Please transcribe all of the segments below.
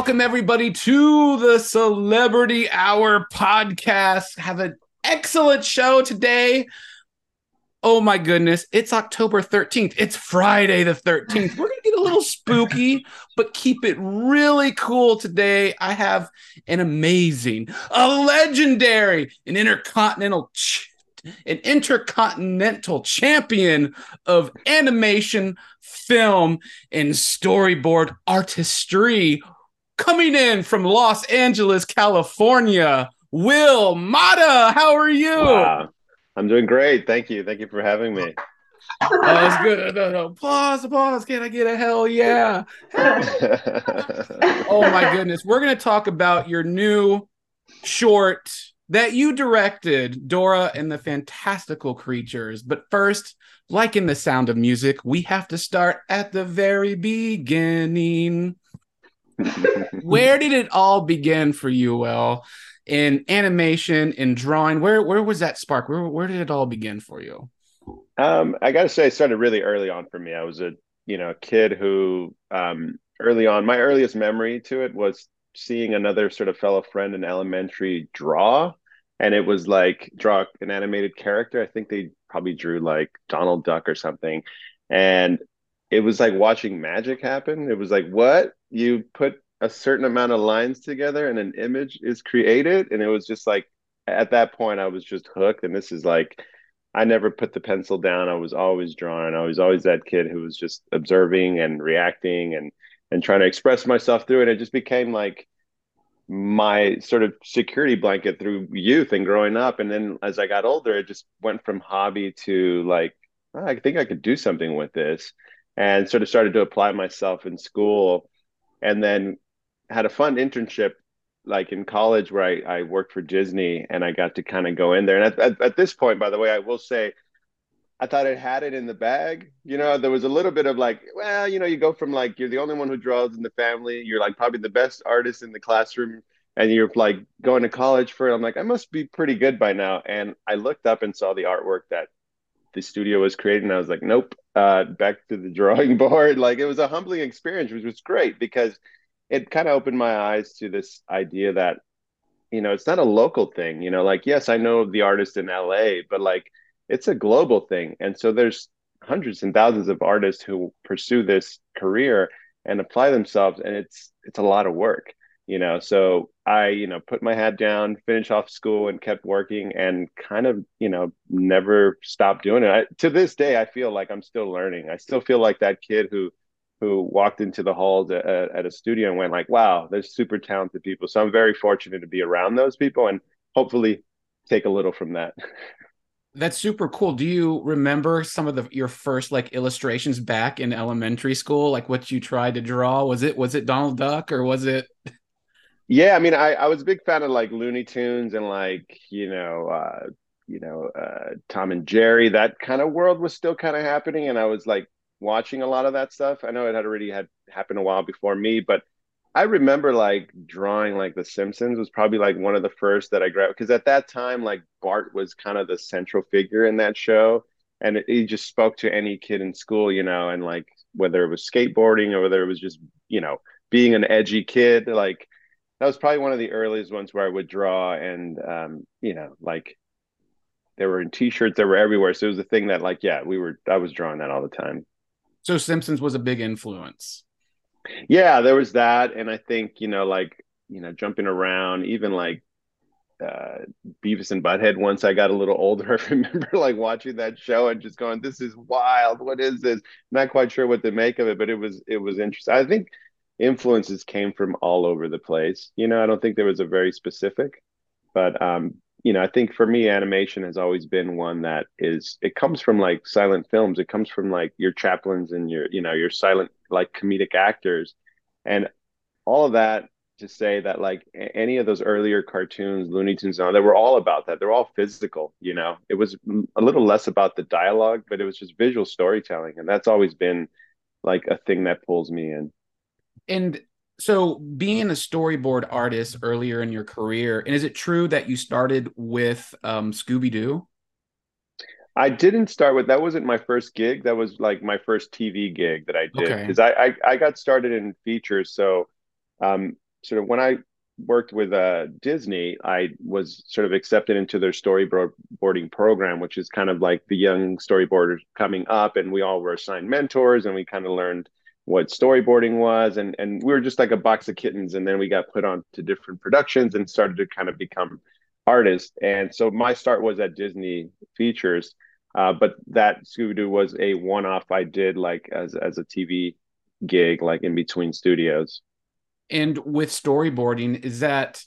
Welcome, everybody, to the Celebrity Hour podcast. Have an excellent show today. Oh my goodness, it's October 13th. It's Friday the 13th. We're going to get a little spooky, but keep it really cool today. I have an amazing, a legendary, an intercontinental ch- an intercontinental champion of animation, film, and storyboard artistry coming in from Los Angeles, California. Will Mata, how are you? Wow. I'm doing great. Thank you. Thank you for having me. Oh, that's good. No, no. Pause, pause. Can I get a hell yeah? oh my goodness. We're going to talk about your new short that you directed, Dora and the Fantastical Creatures. But first, like in the sound of music, we have to start at the very beginning. Where did it all begin for you, Will? In animation, in drawing, where where was that spark? Where where did it all begin for you? Um, I got to say, it started really early on for me. I was a you know kid who um, early on, my earliest memory to it was seeing another sort of fellow friend in elementary draw, and it was like draw an animated character. I think they probably drew like Donald Duck or something, and it was like watching magic happen. It was like what you put a certain amount of lines together and an image is created, and it was just like at that point I was just hooked. And this is like I never put the pencil down. I was always drawing. I was always that kid who was just observing and reacting and and trying to express myself through it. It just became like my sort of security blanket through youth and growing up. And then as I got older, it just went from hobby to like, oh, I think I could do something with this and sort of started to apply myself in school and then had a fun internship like in college where I, I worked for Disney and I got to kind of go in there. And at, at, at this point, by the way, I will say, I thought I had it in the bag. You know, there was a little bit of like, well, you know, you go from like you're the only one who draws in the family, you're like probably the best artist in the classroom, and you're like going to college for it. I'm like, I must be pretty good by now. And I looked up and saw the artwork that the studio was created And I was like, nope, uh, back to the drawing board. Like it was a humbling experience, which was great because it kind of opened my eyes to this idea that, you know, it's not a local thing. You know, like yes, I know the artist in LA, but like it's a global thing. And so there's hundreds and thousands of artists who pursue this career and apply themselves and it's it's a lot of work you know so i you know put my hat down finished off school and kept working and kind of you know never stopped doing it I, to this day i feel like i'm still learning i still feel like that kid who who walked into the halls at, at a studio and went like wow there's super talented people so i'm very fortunate to be around those people and hopefully take a little from that That's super cool. Do you remember some of the your first like illustrations back in elementary school? Like what you tried to draw? Was it was it Donald Duck or was it Yeah, I mean I, I was a big fan of like Looney Tunes and like, you know, uh, you know, uh, Tom and Jerry. That kind of world was still kind of happening and I was like watching a lot of that stuff. I know it had already had happened a while before me, but I remember like drawing like The Simpsons was probably like one of the first that I grabbed because at that time like Bart was kind of the central figure in that show, and he just spoke to any kid in school, you know, and like whether it was skateboarding or whether it was just you know being an edgy kid, like that was probably one of the earliest ones where I would draw, and um, you know, like they were in T-shirts, they were everywhere, so it was a thing that like yeah, we were I was drawing that all the time. So Simpsons was a big influence. Yeah there was that. And i think you know like you know jumping around even like uh beavis and butthead once i got a little older i remember like watching that show and just going this is wild. What is this? Not quite sure what to make of it but it was it was interesting. I think influences came from all over the place. You know i don't think there was a very specific but um you know i think for me animation has always been one that is it comes from like silent films. It comes from like your chaplins and your you know your silent like comedic actors. And all of that to say that like any of those earlier cartoons looney tunes they were all about that. They're all physical you know? It was a little less about the dialogue but it was just visual storytelling. And that's always been like a thing that pulls me in and so being a storyboard artist earlier in your career and is it true that you started with um, scooby-doo I didn't start with that. Wasn't my first gig. That was like my first TV gig that I did because okay. I, I, I got started in features. So um, sort of when I worked with uh, Disney, I was sort of accepted into their storyboarding program, which is kind of like the young storyboarders coming up, and we all were assigned mentors, and we kind of learned what storyboarding was, and and we were just like a box of kittens, and then we got put on to different productions and started to kind of become artists. And so my start was at Disney Features, uh, but that Scooby Doo was a one off I did like as as a TV gig, like in between studios. And with storyboarding, is that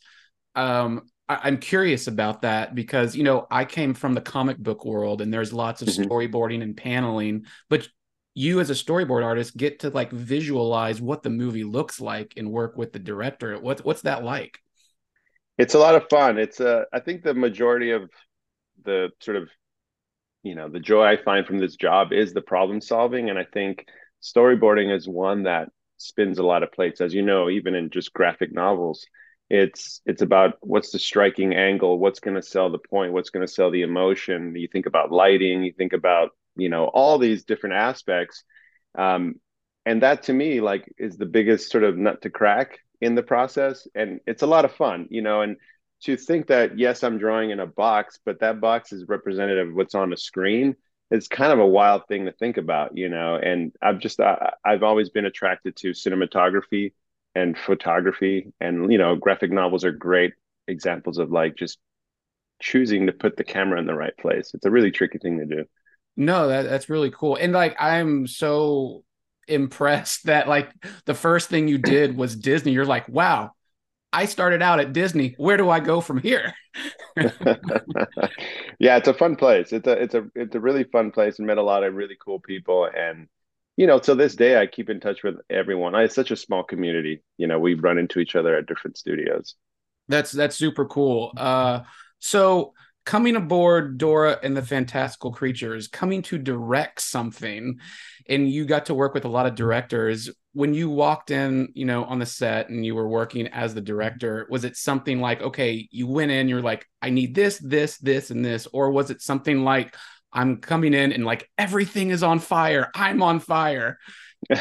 um I, am curious about that because you know I came from the comic book world and there's lots of mm-hmm. storyboarding and paneling, but you as a storyboard artist get to like visualize what the movie looks like and work with the director. What what's that like? It's a lot of fun. It's uh, I think the majority of the sort of you know the joy I find from this job is the problem solving, and I think storyboarding is one that spins a lot of plates as you know even in just graphic novels it's it's about what's the striking angle what's going to sell the point what's going to sell the emotion you think about lighting you think about you know all these different aspects um, and that to me like is the biggest sort of nut to crack in the process and it's a lot of fun you know and to think that yes i'm drawing in a box but that box is representative of what's on the screen it's kind of a wild thing to think about, you know. And I've just I, I've always been attracted to cinematography and photography, and you know, graphic novels are great examples of like just choosing to put the camera in the right place. It's a really tricky thing to do. No, that that's really cool, and like I'm so impressed that like the first thing you did was Disney. You're like, wow, I started out at Disney. Where do I go from here? yeah, it's a fun place. It's a it's a it's a really fun place and met a lot of really cool people. And you know, to this day, I keep in touch with everyone. I, it's such a small community. You know, we run into each other at different studios. That's that's super cool. Uh, so coming aboard Dora and the Fantastical Creatures, coming to direct something, and you got to work with a lot of directors. When you walked in, you know, on the set and you were working as the director, was it something like, okay, you went in, you're like, I need this, this, this, and this, or was it something like, I'm coming in and like everything is on fire, I'm on fire?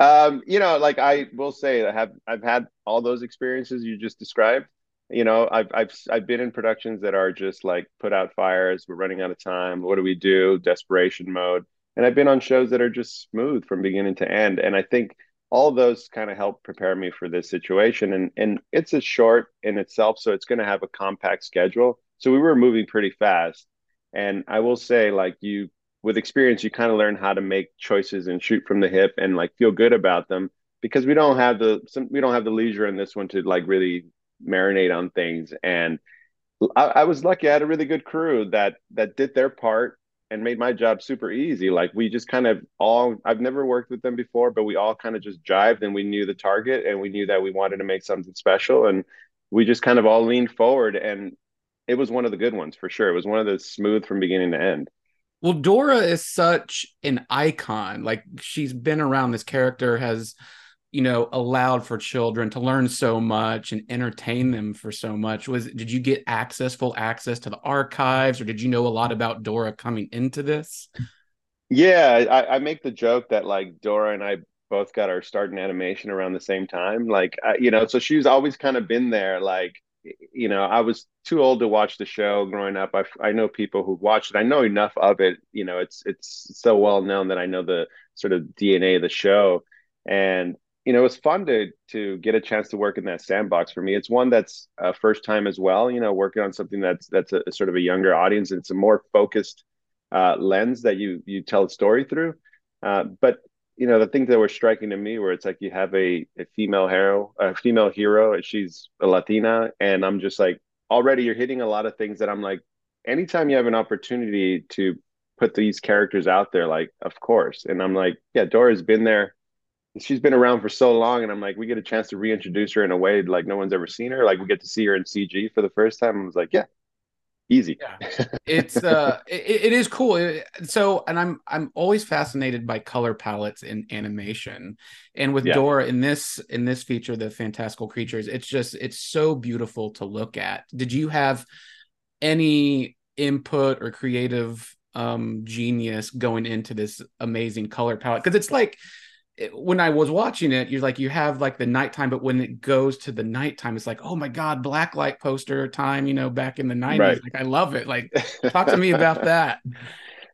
um, you know, like I will say, I have I've had all those experiences you just described you know I've, I've i've been in productions that are just like put out fires we're running out of time what do we do? Desperation mode. And i've been on shows that are just smooth from beginning to end. And i think all those kind of help prepare me for this situation. And and it's a short in itself so it's going to have a compact schedule. So we were moving pretty fast. And i will say like you with experience you kind of learn how to make choices and shoot from the hip and like feel good about them because we don't have the some, we don't have the leisure in this one to like really marinate on things. And I, I was lucky; I had a really good crew that that did their part and made my job super easy. Like we just kind of all I've never worked with them before, but we all kind of just jived and we knew the target and we knew that we wanted to make something special and we just kind of all leaned forward and it was one of the good ones for sure. It was one of the smooth from beginning to end. Well, Dora is such an icon. Like she's been around this character has you know allowed for children to learn so much and entertain them for so much? Was did you get access full access to the archives or did you know a lot about dora coming into this? Yeah i, I make the joke that like dora and i both got our start in animation around the same time. Like you know so she's always kind of been there. Like you know i was too old to watch the show growing up. I, I know people who watched it. I know enough of it. You know it's it's so well known that i know the sort of dna of the show. And you know, it was fun to to get a chance to work in that sandbox for me. It's one that's a first time as well. You know, working on something that's that's a, sort of a younger audience. It's a more focused uh, lens that you you tell a story through. Uh, but you know, the things that were striking to me where it's like you have a, a female hero, a female hero, and she's a Latina, and I'm just like, already you're hitting a lot of things that I'm like, anytime you have an opportunity to put these characters out there, like, of course. And I'm like, yeah, Dora's been there she's been around for so long and i'm like we get a chance to reintroduce her in a way like no one's ever seen her. Like we get to see her in cg for the first time. I was like yeah easy. Yeah. it's uh it, it is cool. So and i'm i'm always fascinated by color palettes in animation. And with yeah. dora in this in this feature the fantastical creatures it's just it's so beautiful to look at. Did you have any input or creative um genius going into this amazing color palette? Because it's like it, when I was watching it, you're like you have like the nighttime, but when it goes to the nighttime, it's like, oh my god, blacklight poster time, you know, back in the '90s. Right. Like I love it. Like, talk to me about that.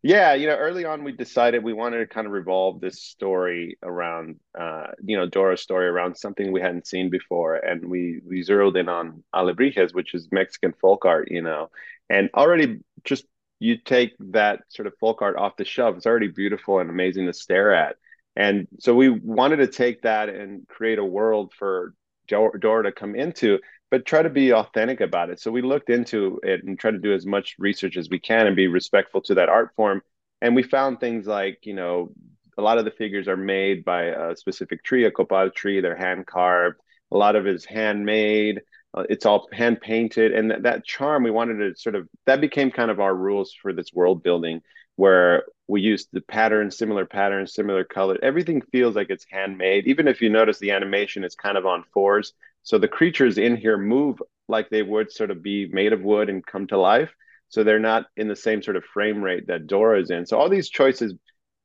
Yeah, you know, early on we decided we wanted to kind of revolve this story around, uh, you know, Dora's story around something we hadn't seen before, and we we zeroed in on Alebrijes, which is Mexican folk art, you know, and already just you take that sort of folk art off the shelf, it's already beautiful and amazing to stare at, and so we wanted to take that and create a world for Dora to come into, but try to be authentic about it. So we looked into it and tried to do as much research as we can and be respectful to that art form. And we found things like, you know, a lot of the figures are made by a specific tree, a copal tree. They're hand carved. A lot of it is handmade. Uh, it's all hand painted, and th- that charm we wanted to sort of that became kind of our rules for this world building, where we used the pattern, similar patterns, similar color. Everything feels like it's handmade. Even if you notice the animation is kind of on fours, so the creatures in here move like they would sort of be made of wood and come to life. So they're not in the same sort of frame rate that Dora is in. So all these choices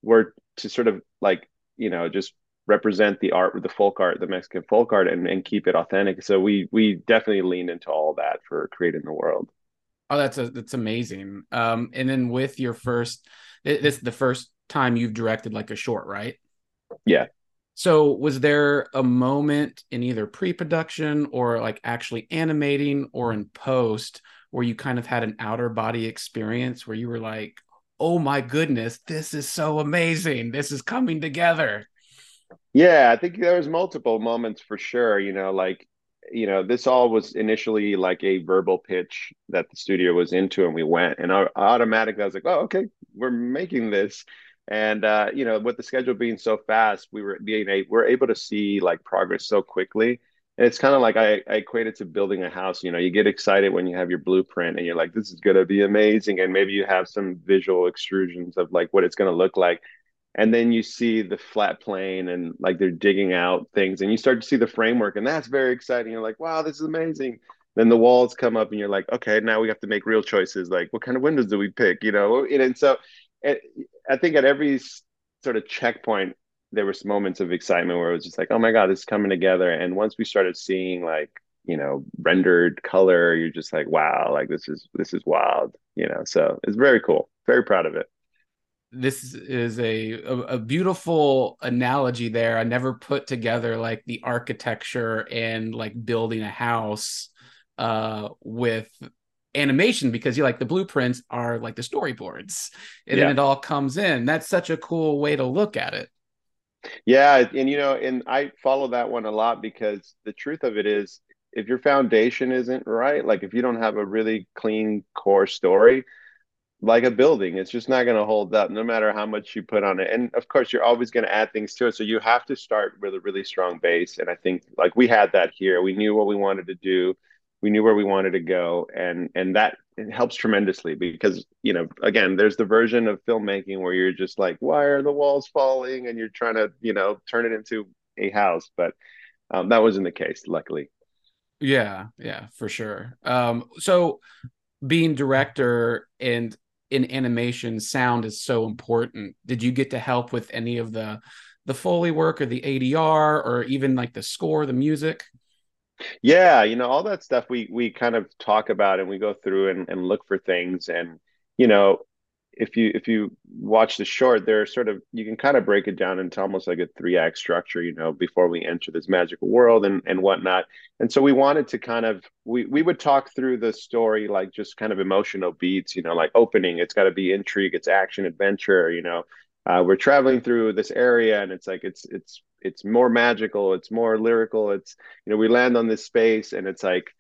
were to sort of like, you know, just represent the art, the folk art, the Mexican folk art, and, and keep it authentic. So we we definitely leaned into all that for creating the world. Oh, that's a, that's amazing. Um, and then with your first, this is the first time you've directed like a short, right? Yeah. So, was there a moment in either pre production or like actually animating or in post where you kind of had an outer body experience where you were like, oh my goodness, this is so amazing. This is coming together. Yeah, I think there was multiple moments for sure. You know, like, you know, this all was initially like a verbal pitch that the studio was into, and we went, and automatically I was like, oh, okay, we're making this. And uh, you know with the schedule being so fast we were being a, we're able to see like progress so quickly. And it's kind of like I, I equate it to building a house. You know you get excited when you have your blueprint and you're like this is to be amazing. And maybe you have some visual extrusions of like what it's to look like and then you see the flat plane and like they're digging out things and you start to see the framework and that's very exciting you're like wow this is amazing then the walls come up and you're like okay now we have to make real choices like what kind of windows do we pick you know and so I think at every sort of checkpoint, there was moments of excitement where it was just like, oh my God, this is coming together. And once we started seeing like, you know, rendered color, you're just like, wow, like this is this is wild, you know. So it's very cool. Very proud of it. This is a, a, a beautiful analogy there. I never put together like the architecture and like building a house uh with animation because you like the blueprints are like the storyboards and yeah. then it all comes in that's such a cool way to look at it yeah and you know and i follow that one a lot because the truth of it is if your foundation isn't right like if you don't have a really clean core story like a building. It's just not going to hold up no matter how much you put on it. And of course you're always going to add things to it. So you have to start with a really strong base. And i think like we had that here. We knew what we wanted to do. We knew where we wanted to go. And and that helps tremendously because you know again there's the version of filmmaking where you're just like why are the walls falling? And you're trying to you know turn it into a house. But um, that wasn't the case luckily. Yeah. Yeah for sure. Um so being director and in animation sound is so important did you get to help with any of the the foley work or the adr or even like the score the music yeah, you know, all that stuff we we kind of talk about and we go through and, and look for things. And, you know, if you if you watch the short, there are sort of you can kind of break it down into almost like a three act structure, you know, before we enter this magical world and and whatnot. And so we wanted to kind of we we would talk through the story like just kind of emotional beats, you know, like opening, it's got to be intrigue, it's action, adventure, you know. Uh, we're traveling through this area and it's like it's it's it's more magical it's more lyrical it's you know we land on this space and it's like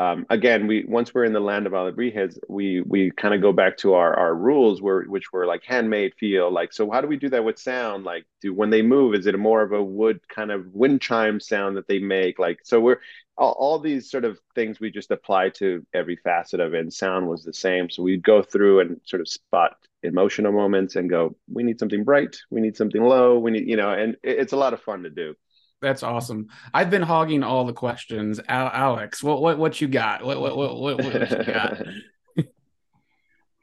um, again we once we're in the land of alebrijes we we kind of go back to our our rules where which were like handmade feel like so how do we do that with sound? Like do when they move is it more of a wood kind of wind chime sound that they make? Like so we're all, all these sort of things we just apply to every facet of it and sound was the same. So we'd go through and sort of spot emotional moments and go we need something bright we need something low we need you know and it's a lot of fun to do that's awesome. I've been hogging all the questions. Al- alex what what what you got? What what what, what, what you got?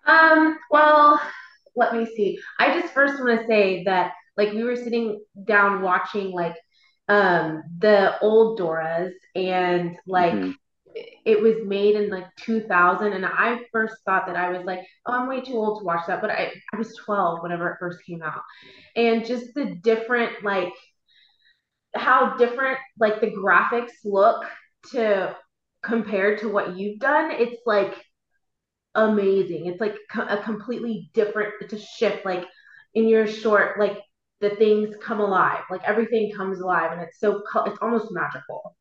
Um well let me see. I just first want to say that like we were sitting down watching like um the old Doras and like mm-hmm. it was made in like 2000 and I first thought that I was like oh I'm way too old to watch that but I, I was 12 whenever it first came out. And just the different like how different like the graphics look to compared to what you've done it's like amazing. It's like a completely different it's a shift like in your short like the things come alive like everything comes alive and it's so it's almost magical.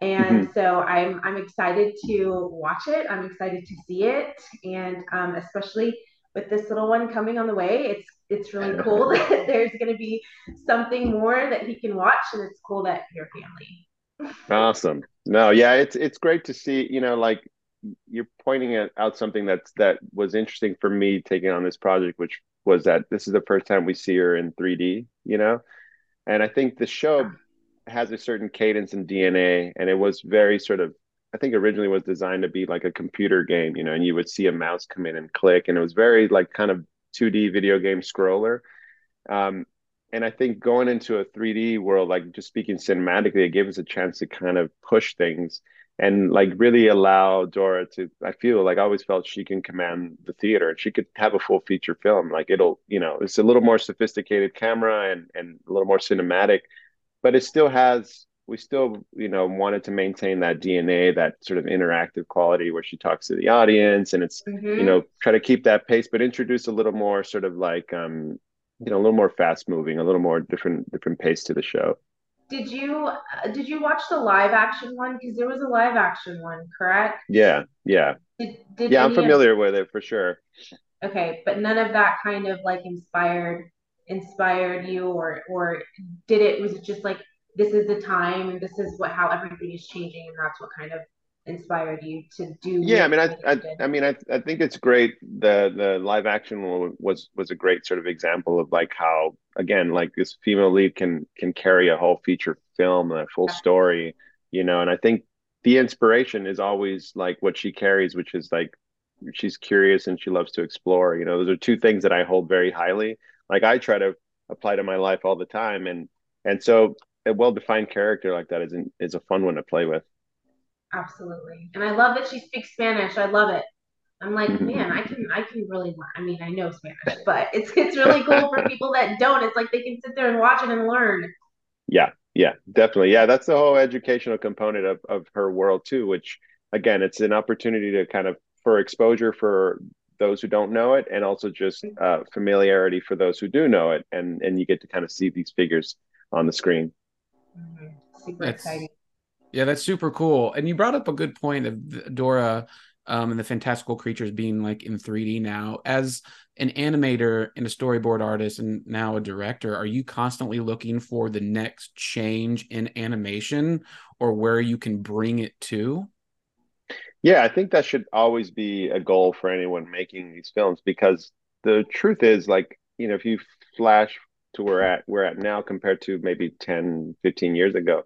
And mm-hmm. so i'm i'm excited to watch it. I'm excited to see it. And um, especially with this little one coming on the way it's it's really cool that there's going to be something more that he can watch and it's cool that your family. Awesome. No yeah it's it's great to see you know like you're pointing out something that's that was interesting for me taking on this project which was that this is the first time we see her in 3D, you know? And I think the show has a certain cadence and DNA, and it was very sort of, I think originally was designed to be like a computer game, you know, and you would see a mouse come in and click, and it was very like kind of 2D video game scroller. Um, and I think going into a 3D world, like just speaking cinematically, it gave us a chance to kind of push things and like really allow Dora to I feel like I always felt she can command the theater and she could have a full feature film like it'll you know it's a little more sophisticated camera and and a little more cinematic but it still has we still you know wanted to maintain that DNA that sort of interactive quality where she talks to the audience and it's mm-hmm. you know try to keep that pace but introduce a little more sort of like um you know a little more fast moving a little more different different pace to the show did you uh, did you watch the live action one? Because there was a live action one, correct? Yeah, yeah. Did, did yeah, I'm familiar of, with it for sure. Okay, but none of that kind of like inspired inspired you, or or did it? Was it just like this is the time and this is what how everything is changing, and that's what kind of inspired you to do yeah i mean I, I i mean I, I think it's great. The the live action was was a great sort of example of like how again like this female lead can can carry a whole feature film a full story you know and i think the inspiration is always like what she carries which is like she's curious and she loves to explore you know those are two things that i hold very highly. Like i try to apply to my life all the time and and so a well-defined character like that is an, is a fun one to play with Absolutely. And I love that she speaks Spanish. I love it. I'm like, man, I can I can really learn. I mean, I know Spanish, but it's it's really cool for people that don't. It's like they can sit there and watch it and learn. Yeah, yeah, definitely. Yeah, that's the whole educational component of, of her world too, which again, it's an opportunity to kind of for exposure for those who don't know it and also just mm-hmm. uh, familiarity for those who do know it and and you get to kind of see these figures on the screen. Mm-hmm. Super that's, exciting. Yeah, that's super cool. And you brought up a good point of Dora um, and the fantastical creatures being like in 3D now. As an animator and a storyboard artist and now a director, are you constantly looking for the next change in animation or where you can bring it to? Yeah, I think that should always be a goal for anyone making these films because the truth is like, you know, if you flash to where at we're at now compared to maybe 10, 15 years ago,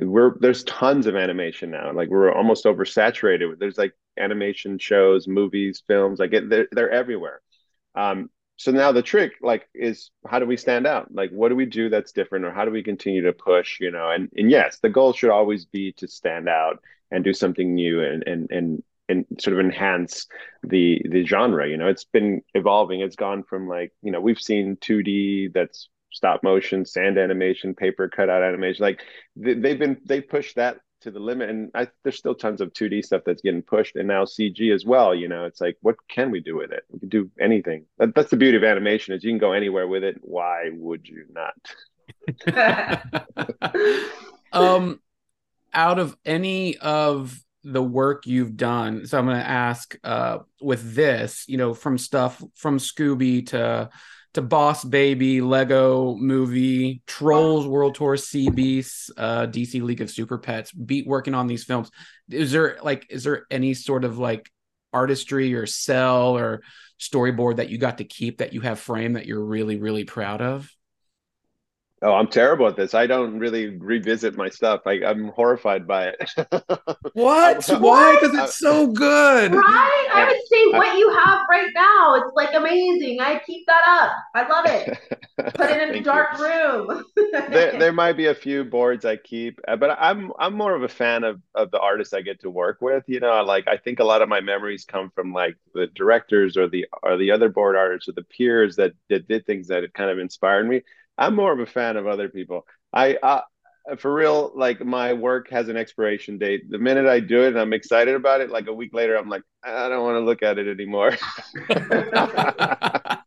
we're there's tons of animation now. Like we're almost oversaturated. There's like animation shows, movies, films. Like it, they're they're everywhere. Um, so now the trick, like, is how do we stand out? Like, what do we do that's different, or how do we continue to push? You know, and and yes, the goal should always be to stand out and do something new and and and and sort of enhance the the genre. You know, it's been evolving. It's gone from like you know we've seen 2D that's stop motion, sand animation, paper cutout animation. Like they, have been they pushed that to the limit, and I, there's still tons of 2D stuff that's getting pushed, and now CG as well. You know, it's like what can we do with it? We can do anything. That, that's the beauty of animation is you can go anywhere with it. Why would you not? um, out of any of the work you've done, so I'm going to ask uh, with this, you know, from stuff from Scooby to to Boss Baby, Lego Movie, Trolls World Tour, Sea Beasts, uh, DC League of Super Pets, beat working on these films. Is there like is there any sort of like artistry or cell or storyboard that you got to keep that you have framed that you're really really proud of? Oh, I'm terrible at this. I don't really revisit my stuff. I, I'm horrified by it. what? Why? Because it's so good. Right? I would say what you have right now. It's like amazing. I keep that up. I love it. Put it in a dark you. room. there, there might be a few boards I keep, uh, but I'm I'm more of a fan of of the artists I get to work with. You know, like I think a lot of my memories come from like the directors or the or the other board artists or the peers that that did things that kind of inspired me I'm more of a fan of other people. I uh, for real, like my work has an expiration date. The minute I do it and I'm excited about it, like a week later, I'm like, I don't want to look at it anymore.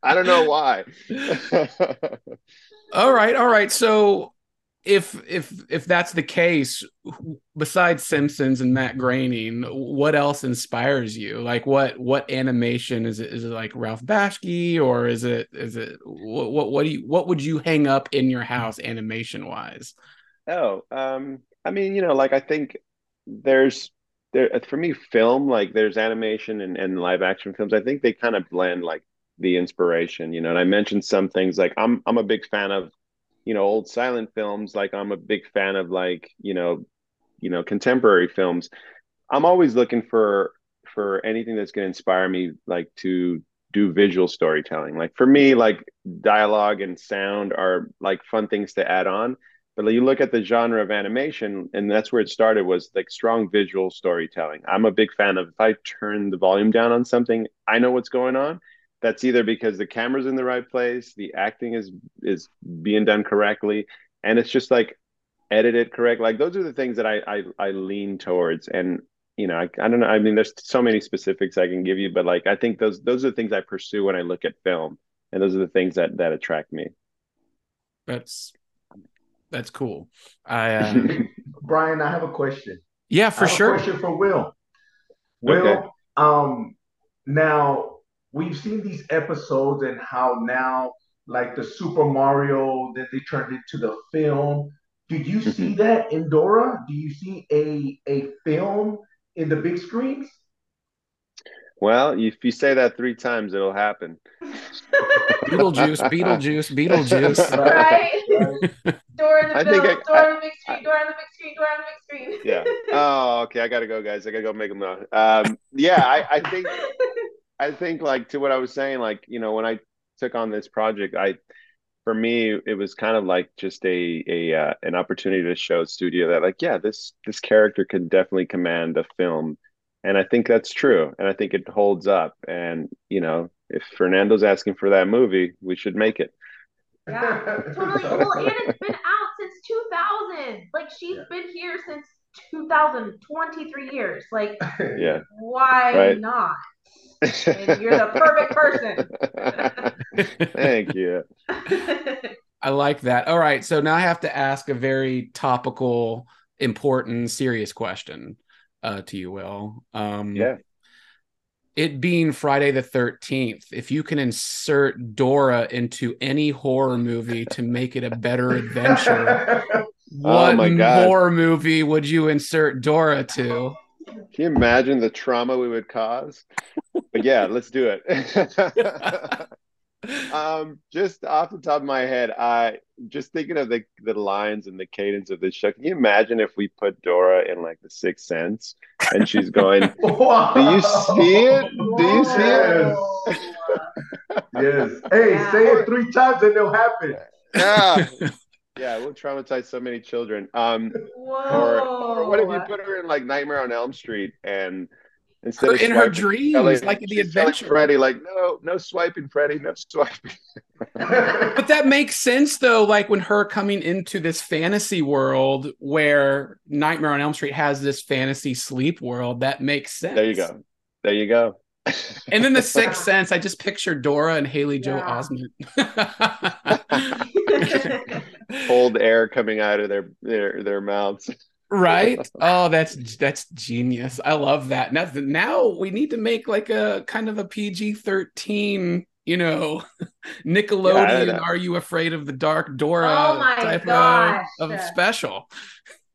I don't know why. all right, all right. So if if if that's the case, besides Simpsons and Matt Groening, what else inspires you? Like what what animation is it? Is it like Ralph Bakshi or is it is it what what, what do you what would you hang up in your house animation wise? Oh, um, I mean, you know, like I think there's there for me film like there's animation and, and live action films. I think they kind of blend like the inspiration, you know. And I mentioned some things like I'm I'm a big fan of you know old silent films like i'm a big fan of like you know you know contemporary films. I'm always looking for for anything that's going to inspire me like to do visual storytelling. Like for me like dialogue and sound are like fun things to add on. But you look at the genre of animation and that's where it started was like strong visual storytelling. I'm a big fan of if i turn the volume down on something i know what's going on that's either because the camera's in the right place, the acting is is being done correctly, and it's just like edited correct. Like those are the things that I I, I lean towards, and you know I, I don't know. I mean, there's so many specifics I can give you, but like I think those those are the things I pursue when I look at film, and those are the things that that attract me. That's that's cool. I uh... Brian, I have a question. Yeah, for sure. question for Will. Will, okay. um, now we've seen these episodes and how now like the Super Mario that they turned into the film. Did you see mm-hmm. that in Dora? Do you see a a film in the big screens? Well, if you say that three times, it'll happen. Beetlejuice, Beetlejuice, Beetlejuice. Right. Door in the I film, think I, door in the big screen, door in the big screen, door in the big screen. yeah. Oh, okay. I gotta go, guys. I gotta go make them know. Um, yeah, I, I think I think like to what I was saying, like you know, when I took on this project, I for me it was kind of like just a a uh, an opportunity to show studio that like yeah this this character can definitely command a film, and I think that's true, and I think it holds up, and you know if Fernando's asking for that movie, we should make it. Yeah, totally. Well, and it's been out since 2000. Like she's yeah. been here since 2023 years. Like, yeah, why right. not? And you're the perfect person. Thank you. I like that. All right. So now I have to ask a very topical, important, serious question uh, to you, Will. Um, yeah. It being Friday the 13th, if you can insert Dora into any horror movie to make it a better adventure, oh what oh horror movie would you insert Dora to? Can you imagine the trauma we would cause? But yeah, let's do it. um, just off the top of my head, I just thinking of the the lines and the cadence of this show. Can you imagine if we put Dora in like the Sixth Sense and she's going, "Do you see it? Do you see it?" yes. Hey, say it three times and it'll happen. Yeah. Yeah, we'll traumatize so many children. Um, or, or what if you put her in like Nightmare on Elm Street and instead her, of in her dreams, like in the adventure, Freddy, like no, no swiping, Freddy, no swiping. but that makes sense though. Like when her coming into this fantasy world where Nightmare on Elm Street has this fantasy sleep world, that makes sense. There you go. There you go. and then the sixth sense, I just picture Dora and Haley yeah. Joel Osment cold air coming out of their their their mouths. Right? Oh, that's that's genius. I love that. Now, now we need to make like a kind of a PG thirteen, you know, Nickelodeon. Yeah, Are you afraid of the dark, Dora oh type of, of, special?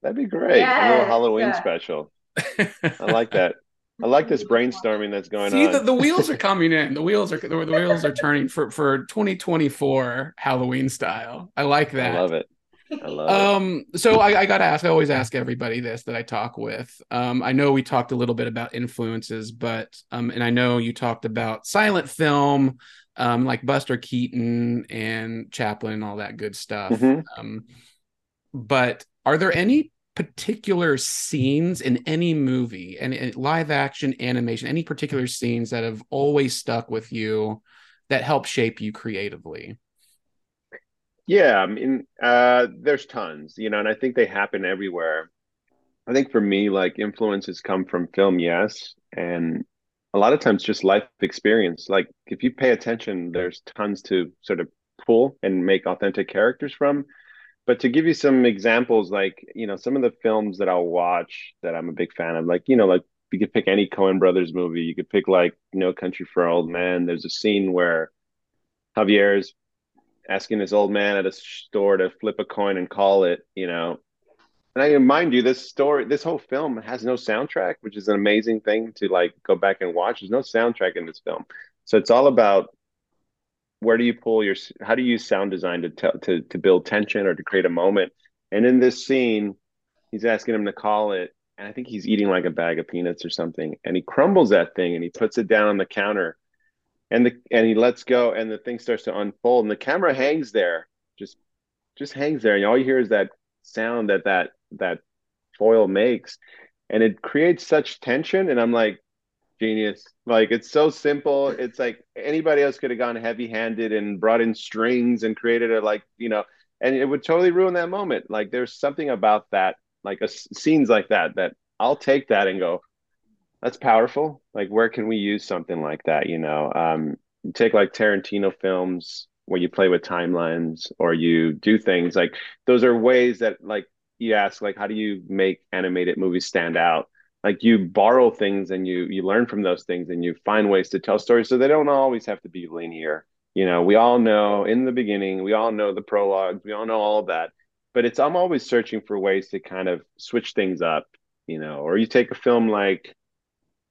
That'd be great. Yes. A little Halloween special. I like that. I like this brainstorming that's going See, on. the, the wheels are coming in. The wheels are the, the wheels are turning for for 2024 Halloween style. I like that. I love it. Um, it. so I, I got to ask. I always ask everybody this that I talk with. Um, I know we talked a little bit about influences, but um, and I know you talked about silent film, um, like Buster Keaton and Chaplin and all that good stuff. Mhm. Um, but are there any particular scenes in any movie and, and live action animation, any particular scenes that have always stuck with you that help shape you creatively? Yeah, I mean, uh, there's tons, you know, and I think they happen everywhere. I think for me, like influences come from film, yes, and a lot of times just life experience. Like if you pay attention, there's tons to sort of pull and make authentic characters from. But to give you some examples, like, you know, some of the films that I'll watch that I'm a big fan of, like, you know, like you could pick any Coen Brothers movie. You could pick like No Country for Old Men. There's a scene where Javier's asking this old man at a store to flip a coin and call it, you know. And I mind you, this story, this whole film has no soundtrack, which is an amazing thing to like go back and watch. There's no soundtrack in this film, so it's all about where do you pull your, how do you use sound design to tell to to build tension or to create a moment. And in this scene, he's asking him to call it, and I think he's eating like a bag of peanuts or something, and he crumbles that thing and he puts it down on the counter and the and he lets go and the thing starts to unfold and the camera hangs there just just hangs there and all you hear is that sound that that that foil makes and it creates such tension and i'm like genius. Like it's so simple. It's like anybody else could have gone heavy handed and brought in strings and created a like you know and it would totally ruin that moment. Like there's something about that like a scenes like that that i'll take that and go that's powerful. Like, where can we use something like that? You know, um, take like Tarantino films where you play with timelines or you do things like those are ways that like you ask like how do you make animated movies stand out like you borrow things and you you learn from those things and you find ways to tell stories so they don't always have to be linear you know we all know in the beginning we all know the prologues we all know all of that but it's i'm always searching for ways to kind of switch things up you know or you take a film like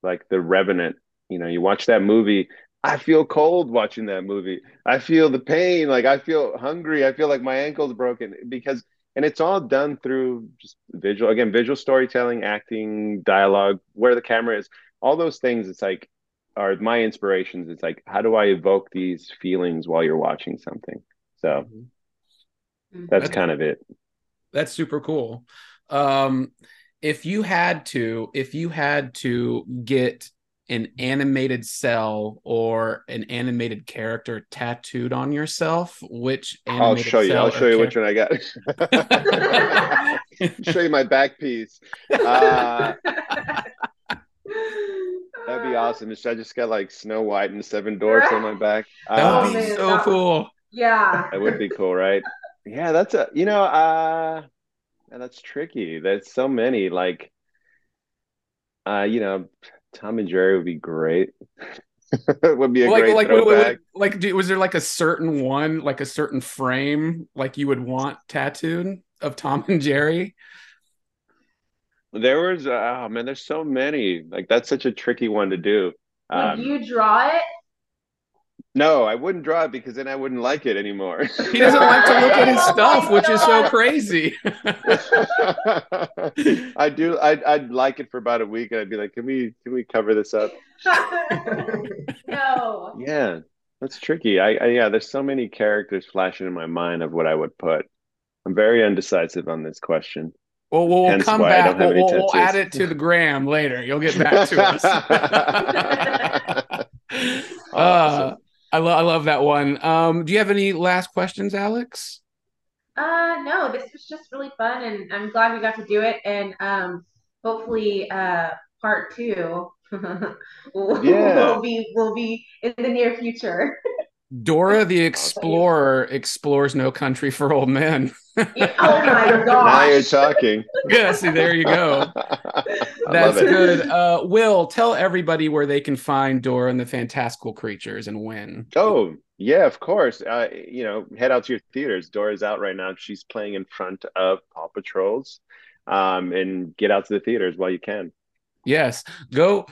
like The Revenant. You know, you watch that movie. I feel cold watching that movie. I feel the pain. Like I feel hungry. I feel like my ankle's broken because, and it's all done through just visual, again, visual storytelling, acting, dialogue, where the camera is, all those things. It's like, are my inspirations. It's like, how do I evoke these feelings while you're watching something? So Mm-hmm. that's, That's- kind of it. That's super cool. Um, if you had to, if you had to get an animated cell or an animated character tattooed on yourself, which I'll animated show you. I'll show you which one I got. show you my back piece. Uh, That'd be awesome. Should I just got like Snow White and Seven Dwarfs on my back? That would be so that- cool. Yeah. that would be cool, right? Yeah, that's a you know, uh yeah, that's tricky. There's so many. Like uh, you know, Tom and Jerry would be great. would be a like great like wait, wait, throwback. wait, like was there like a certain one like a certain frame like you would want tattooed of Tom and Jerry? There was oh man, there's so many. Like that's such a tricky one to do. Would Um, you draw it? No, I wouldn't draw it because then I wouldn't like it anymore. He doesn't like to look at his stuff, which is so crazy. I do. I'd, I'd like it for about a week, and I'd be like, "Can we can we cover this up?" no. Yeah, that's tricky. I, I yeah, there's so many characters flashing in my mind of what I would put. I'm very undecisive on this question. Well, we'll, we'll Hence come back. We'll, we'll, we'll add it to the gram later. You'll get back to us. uh, Awesome. I love I love that one. Um, do you have any last questions, Alex? Uh, no, this was just really fun, and I'm glad we got to do it. And um, hopefully, uh, part two will, Yeah. will be will be in the near future. Dora the Explorer explores No Country for Old Men. Oh my now you're gosh. talking. yeah, see, there you go. That's good. Uh, Will, tell everybody where they can find Dora and the Fantastical Creatures and when. Oh, yeah, of course. Uh, you know, head out to your theaters. Dora's out right now. She's playing in front of Paw Patrols. Um, and get out to the theaters while you can. Yes, go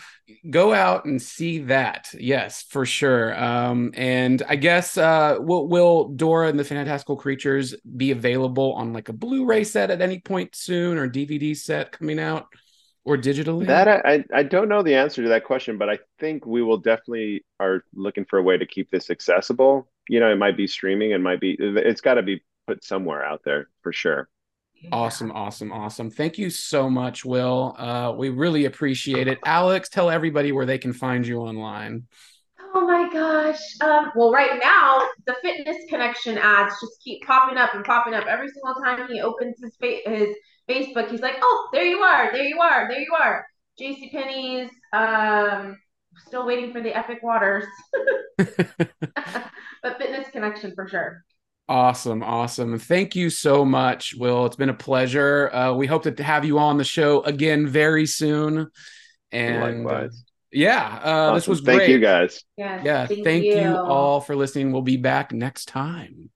go out and see that. Yes, for sure. Um, and I guess uh, will will Dora and the Fantastical Creatures be available on like a Blu-ray set at any point soon, or DVD set coming out, or digitally? That I I don't know the answer to that question, but I think we will definitely are looking for a way to keep this accessible. You know, it might be streaming, it might be it's got to be put somewhere out there for sure. Awesome, awesome, awesome. Thank you so much, Will. Uh, we really appreciate it. Alex, tell everybody where they can find you online. Oh my gosh. Um, well, right now, the fitness connection ads just keep popping up and popping up. Every single time he opens his, fa- his Facebook, he's like, oh, there you are, there you are, there you are. JC Penney's, um, still waiting for the epic waters. but fitness connection for sure. Awesome, awesome. Thank you so much, Will. It's been a pleasure. Uh, we hope to have you on the show again very soon. And Likewise. yeah, uh, awesome. this was great. Thank you guys. Yes, yeah, thank, thank you. you all for listening. We'll be back next time.